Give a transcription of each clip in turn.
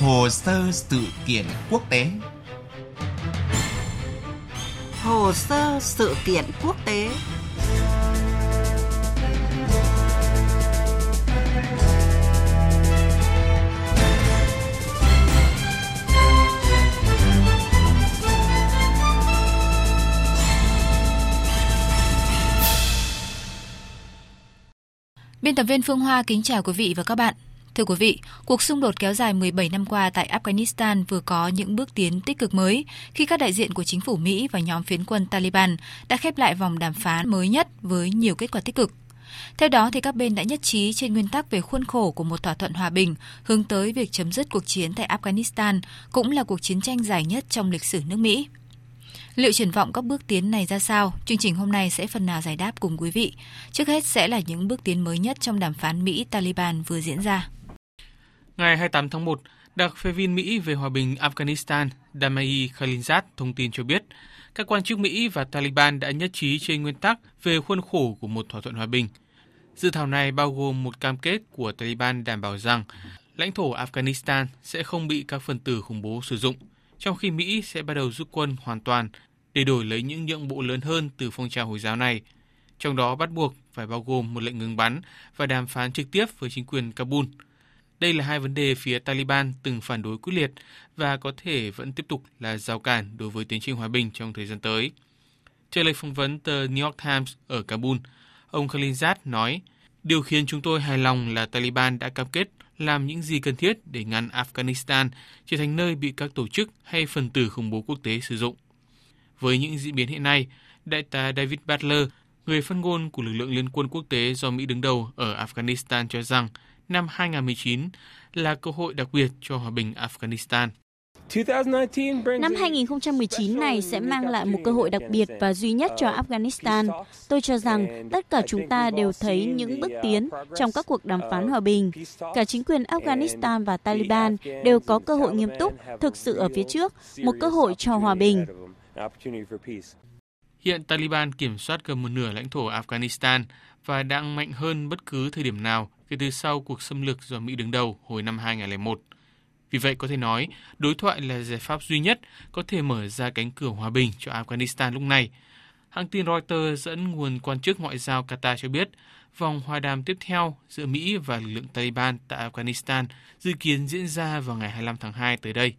Hồ sơ sự kiện quốc tế Hồ sơ sự kiện quốc tế Biên tập viên Phương Hoa kính chào quý vị và các bạn. Thưa quý vị, cuộc xung đột kéo dài 17 năm qua tại Afghanistan vừa có những bước tiến tích cực mới khi các đại diện của chính phủ Mỹ và nhóm phiến quân Taliban đã khép lại vòng đàm phán mới nhất với nhiều kết quả tích cực. Theo đó, thì các bên đã nhất trí trên nguyên tắc về khuôn khổ của một thỏa thuận hòa bình hướng tới việc chấm dứt cuộc chiến tại Afghanistan, cũng là cuộc chiến tranh dài nhất trong lịch sử nước Mỹ. Liệu triển vọng các bước tiến này ra sao? Chương trình hôm nay sẽ phần nào giải đáp cùng quý vị. Trước hết sẽ là những bước tiến mới nhất trong đàm phán Mỹ-Taliban vừa diễn ra. Ngày 28 tháng 1, đặc phê viên Mỹ về hòa bình Afghanistan Damai Khalilzad thông tin cho biết, các quan chức Mỹ và Taliban đã nhất trí trên nguyên tắc về khuôn khổ của một thỏa thuận hòa bình. Dự thảo này bao gồm một cam kết của Taliban đảm bảo rằng lãnh thổ Afghanistan sẽ không bị các phần tử khủng bố sử dụng, trong khi Mỹ sẽ bắt đầu rút quân hoàn toàn để đổi lấy những nhượng bộ lớn hơn từ phong trào Hồi giáo này, trong đó bắt buộc phải bao gồm một lệnh ngừng bắn và đàm phán trực tiếp với chính quyền Kabul. Đây là hai vấn đề phía Taliban từng phản đối quyết liệt và có thể vẫn tiếp tục là rào cản đối với tiến trình hòa bình trong thời gian tới. Trả lời phỏng vấn tờ New York Times ở Kabul, ông Khalilzad nói, Điều khiến chúng tôi hài lòng là Taliban đã cam kết làm những gì cần thiết để ngăn Afghanistan trở thành nơi bị các tổ chức hay phần tử khủng bố quốc tế sử dụng. Với những diễn biến hiện nay, đại tá David Butler, người phát ngôn của lực lượng liên quân quốc tế do Mỹ đứng đầu ở Afghanistan cho rằng năm 2019 là cơ hội đặc biệt cho hòa bình Afghanistan. Năm 2019 này sẽ mang lại một cơ hội đặc biệt và duy nhất cho Afghanistan. Tôi cho rằng tất cả chúng ta đều thấy những bước tiến trong các cuộc đàm phán hòa bình. Cả chính quyền Afghanistan và Taliban đều có cơ hội nghiêm túc, thực sự ở phía trước, một cơ hội cho hòa bình. Hiện Taliban kiểm soát gần một nửa lãnh thổ Afghanistan và đang mạnh hơn bất cứ thời điểm nào kể từ sau cuộc xâm lược do Mỹ đứng đầu hồi năm 2001. Vì vậy có thể nói, đối thoại là giải pháp duy nhất có thể mở ra cánh cửa hòa bình cho Afghanistan lúc này. Hãng tin Reuters dẫn nguồn quan chức ngoại giao Qatar cho biết, vòng hòa đàm tiếp theo giữa Mỹ và lực lượng Taliban tại Afghanistan dự kiến diễn ra vào ngày 25 tháng 2 tới đây.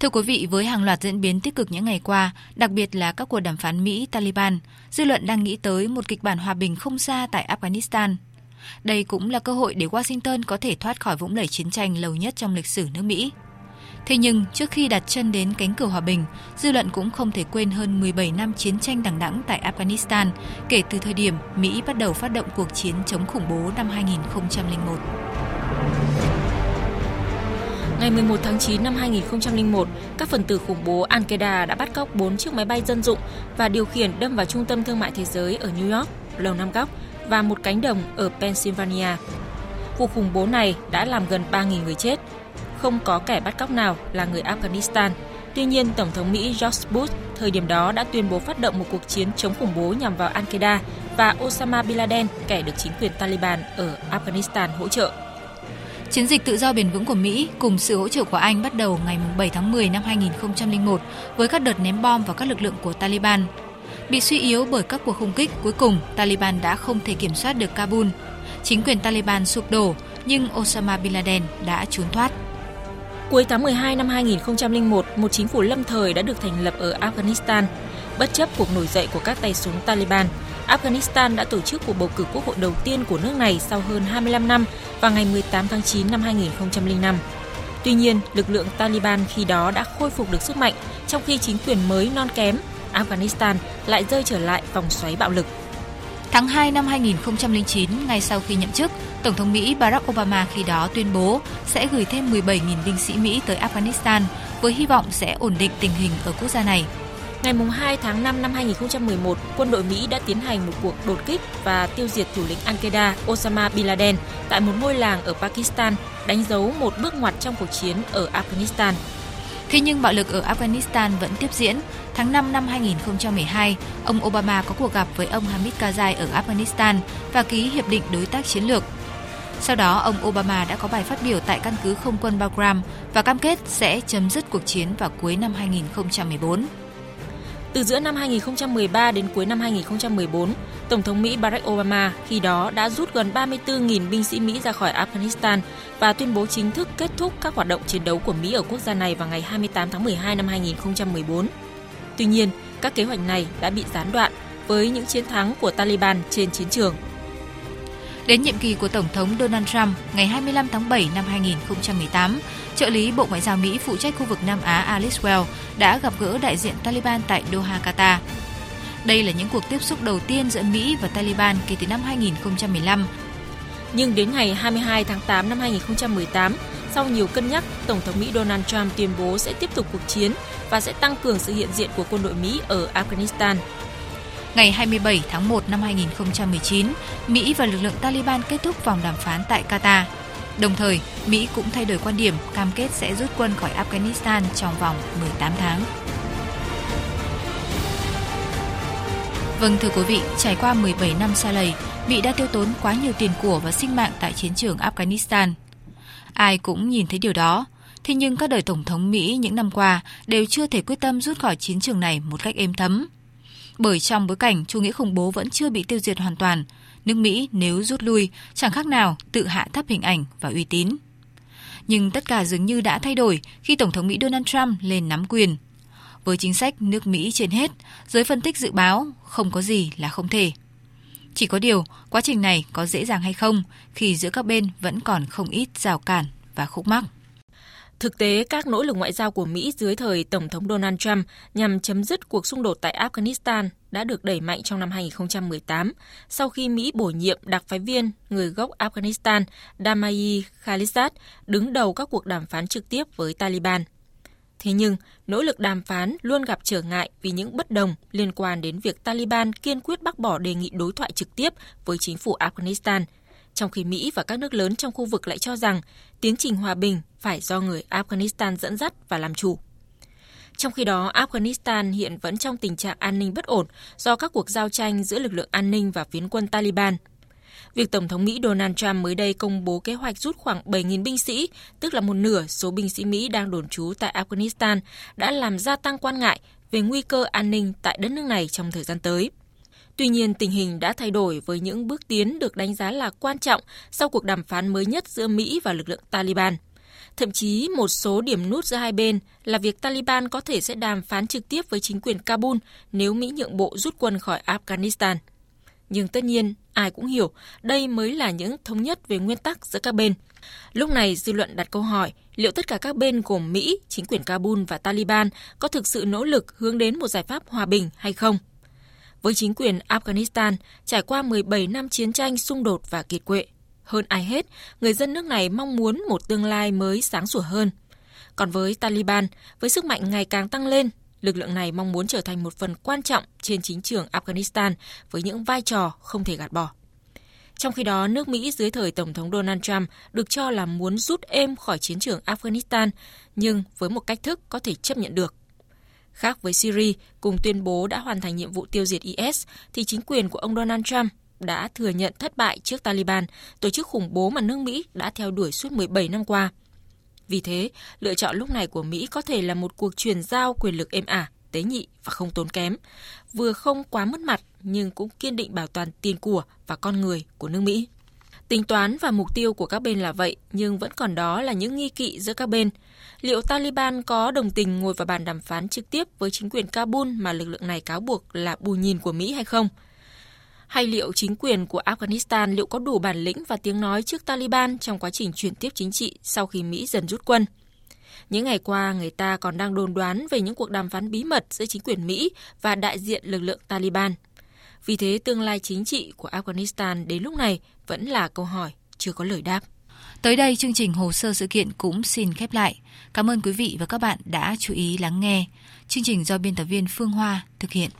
Thưa quý vị, với hàng loạt diễn biến tích cực những ngày qua, đặc biệt là các cuộc đàm phán Mỹ-Taliban, dư luận đang nghĩ tới một kịch bản hòa bình không xa tại Afghanistan. Đây cũng là cơ hội để Washington có thể thoát khỏi vũng lầy chiến tranh lâu nhất trong lịch sử nước Mỹ. Thế nhưng, trước khi đặt chân đến cánh cửa hòa bình, dư luận cũng không thể quên hơn 17 năm chiến tranh đằng đẵng tại Afghanistan kể từ thời điểm Mỹ bắt đầu phát động cuộc chiến chống khủng bố năm 2001. Ngày 11 tháng 9 năm 2001, các phần tử khủng bố Al-Qaeda đã bắt cóc 4 chiếc máy bay dân dụng và điều khiển đâm vào trung tâm thương mại thế giới ở New York, Lầu Năm Góc và một cánh đồng ở Pennsylvania. Vụ khủng bố này đã làm gần 3.000 người chết. Không có kẻ bắt cóc nào là người Afghanistan. Tuy nhiên, Tổng thống Mỹ George Bush thời điểm đó đã tuyên bố phát động một cuộc chiến chống khủng bố nhằm vào Al-Qaeda và Osama Bin Laden, kẻ được chính quyền Taliban ở Afghanistan hỗ trợ. Chiến dịch tự do bền vững của Mỹ cùng sự hỗ trợ của Anh bắt đầu ngày 7 tháng 10 năm 2001 với các đợt ném bom vào các lực lượng của Taliban. Bị suy yếu bởi các cuộc không kích, cuối cùng Taliban đã không thể kiểm soát được Kabul. Chính quyền Taliban sụp đổ, nhưng Osama Bin Laden đã trốn thoát. Cuối tháng 12 năm 2001, một chính phủ lâm thời đã được thành lập ở Afghanistan. Bất chấp cuộc nổi dậy của các tay súng Taliban, Afghanistan đã tổ chức cuộc bầu cử quốc hội đầu tiên của nước này sau hơn 25 năm vào ngày 18 tháng 9 năm 2005. Tuy nhiên, lực lượng Taliban khi đó đã khôi phục được sức mạnh, trong khi chính quyền mới non kém, Afghanistan lại rơi trở lại vòng xoáy bạo lực. Tháng 2 năm 2009, ngay sau khi nhậm chức, Tổng thống Mỹ Barack Obama khi đó tuyên bố sẽ gửi thêm 17.000 binh sĩ Mỹ tới Afghanistan với hy vọng sẽ ổn định tình hình ở quốc gia này. Ngày 2 tháng 5 năm 2011, quân đội Mỹ đã tiến hành một cuộc đột kích và tiêu diệt thủ lĩnh Al-Qaeda Osama Bin Laden tại một ngôi làng ở Pakistan, đánh dấu một bước ngoặt trong cuộc chiến ở Afghanistan. Thế nhưng bạo lực ở Afghanistan vẫn tiếp diễn. Tháng 5 năm 2012, ông Obama có cuộc gặp với ông Hamid Karzai ở Afghanistan và ký hiệp định đối tác chiến lược. Sau đó, ông Obama đã có bài phát biểu tại căn cứ không quân Bagram và cam kết sẽ chấm dứt cuộc chiến vào cuối năm 2014. Từ giữa năm 2013 đến cuối năm 2014, Tổng thống Mỹ Barack Obama khi đó đã rút gần 34.000 binh sĩ Mỹ ra khỏi Afghanistan và tuyên bố chính thức kết thúc các hoạt động chiến đấu của Mỹ ở quốc gia này vào ngày 28 tháng 12 năm 2014. Tuy nhiên, các kế hoạch này đã bị gián đoạn với những chiến thắng của Taliban trên chiến trường. Đến nhiệm kỳ của Tổng thống Donald Trump ngày 25 tháng 7 năm 2018, trợ lý Bộ Ngoại giao Mỹ phụ trách khu vực Nam Á Alice Well đã gặp gỡ đại diện Taliban tại Doha, Qatar. Đây là những cuộc tiếp xúc đầu tiên giữa Mỹ và Taliban kể từ năm 2015. Nhưng đến ngày 22 tháng 8 năm 2018, sau nhiều cân nhắc, Tổng thống Mỹ Donald Trump tuyên bố sẽ tiếp tục cuộc chiến và sẽ tăng cường sự hiện diện của quân đội Mỹ ở Afghanistan. Ngày 27 tháng 1 năm 2019, Mỹ và lực lượng Taliban kết thúc vòng đàm phán tại Qatar. Đồng thời, Mỹ cũng thay đổi quan điểm cam kết sẽ rút quân khỏi Afghanistan trong vòng 18 tháng. Vâng thưa quý vị, trải qua 17 năm xa lầy, Mỹ đã tiêu tốn quá nhiều tiền của và sinh mạng tại chiến trường Afghanistan. Ai cũng nhìn thấy điều đó, thế nhưng các đời tổng thống Mỹ những năm qua đều chưa thể quyết tâm rút khỏi chiến trường này một cách êm thấm. Bởi trong bối cảnh chủ nghĩa khủng bố vẫn chưa bị tiêu diệt hoàn toàn, nước Mỹ nếu rút lui chẳng khác nào tự hạ thấp hình ảnh và uy tín. Nhưng tất cả dường như đã thay đổi khi Tổng thống Mỹ Donald Trump lên nắm quyền. Với chính sách nước Mỹ trên hết, giới phân tích dự báo không có gì là không thể. Chỉ có điều, quá trình này có dễ dàng hay không khi giữa các bên vẫn còn không ít rào cản và khúc mắc. Thực tế, các nỗ lực ngoại giao của Mỹ dưới thời Tổng thống Donald Trump nhằm chấm dứt cuộc xung đột tại Afghanistan đã được đẩy mạnh trong năm 2018 sau khi Mỹ bổ nhiệm đặc phái viên người gốc Afghanistan Damai Khalisat, đứng đầu các cuộc đàm phán trực tiếp với Taliban. Thế nhưng, nỗ lực đàm phán luôn gặp trở ngại vì những bất đồng liên quan đến việc Taliban kiên quyết bác bỏ đề nghị đối thoại trực tiếp với chính phủ Afghanistan, trong khi Mỹ và các nước lớn trong khu vực lại cho rằng tiến trình hòa bình phải do người Afghanistan dẫn dắt và làm chủ. Trong khi đó, Afghanistan hiện vẫn trong tình trạng an ninh bất ổn do các cuộc giao tranh giữa lực lượng an ninh và phiến quân Taliban. Việc Tổng thống Mỹ Donald Trump mới đây công bố kế hoạch rút khoảng 7.000 binh sĩ, tức là một nửa số binh sĩ Mỹ đang đồn trú tại Afghanistan, đã làm gia tăng quan ngại về nguy cơ an ninh tại đất nước này trong thời gian tới. Tuy nhiên, tình hình đã thay đổi với những bước tiến được đánh giá là quan trọng sau cuộc đàm phán mới nhất giữa Mỹ và lực lượng Taliban. Thậm chí một số điểm nút giữa hai bên là việc Taliban có thể sẽ đàm phán trực tiếp với chính quyền Kabul nếu Mỹ nhượng bộ rút quân khỏi Afghanistan. Nhưng tất nhiên, ai cũng hiểu đây mới là những thống nhất về nguyên tắc giữa các bên. Lúc này, dư luận đặt câu hỏi liệu tất cả các bên gồm Mỹ, chính quyền Kabul và Taliban có thực sự nỗ lực hướng đến một giải pháp hòa bình hay không? Với chính quyền Afghanistan, trải qua 17 năm chiến tranh, xung đột và kiệt quệ, hơn ai hết, người dân nước này mong muốn một tương lai mới sáng sủa hơn. Còn với Taliban, với sức mạnh ngày càng tăng lên, lực lượng này mong muốn trở thành một phần quan trọng trên chính trường Afghanistan với những vai trò không thể gạt bỏ. Trong khi đó, nước Mỹ dưới thời Tổng thống Donald Trump được cho là muốn rút êm khỏi chiến trường Afghanistan, nhưng với một cách thức có thể chấp nhận được. Khác với Syria, cùng tuyên bố đã hoàn thành nhiệm vụ tiêu diệt IS, thì chính quyền của ông Donald Trump đã thừa nhận thất bại trước Taliban, tổ chức khủng bố mà nước Mỹ đã theo đuổi suốt 17 năm qua. Vì thế, lựa chọn lúc này của Mỹ có thể là một cuộc chuyển giao quyền lực êm ả, tế nhị và không tốn kém, vừa không quá mất mặt nhưng cũng kiên định bảo toàn tiền của và con người của nước Mỹ. Tính toán và mục tiêu của các bên là vậy, nhưng vẫn còn đó là những nghi kỵ giữa các bên. Liệu Taliban có đồng tình ngồi vào bàn đàm phán trực tiếp với chính quyền Kabul mà lực lượng này cáo buộc là bù nhìn của Mỹ hay không? Hay liệu chính quyền của Afghanistan liệu có đủ bản lĩnh và tiếng nói trước Taliban trong quá trình chuyển tiếp chính trị sau khi Mỹ dần rút quân? Những ngày qua, người ta còn đang đồn đoán về những cuộc đàm phán bí mật giữa chính quyền Mỹ và đại diện lực lượng Taliban. Vì thế, tương lai chính trị của Afghanistan đến lúc này vẫn là câu hỏi, chưa có lời đáp. Tới đây chương trình hồ sơ sự kiện cũng xin khép lại. Cảm ơn quý vị và các bạn đã chú ý lắng nghe. Chương trình do biên tập viên Phương Hoa thực hiện.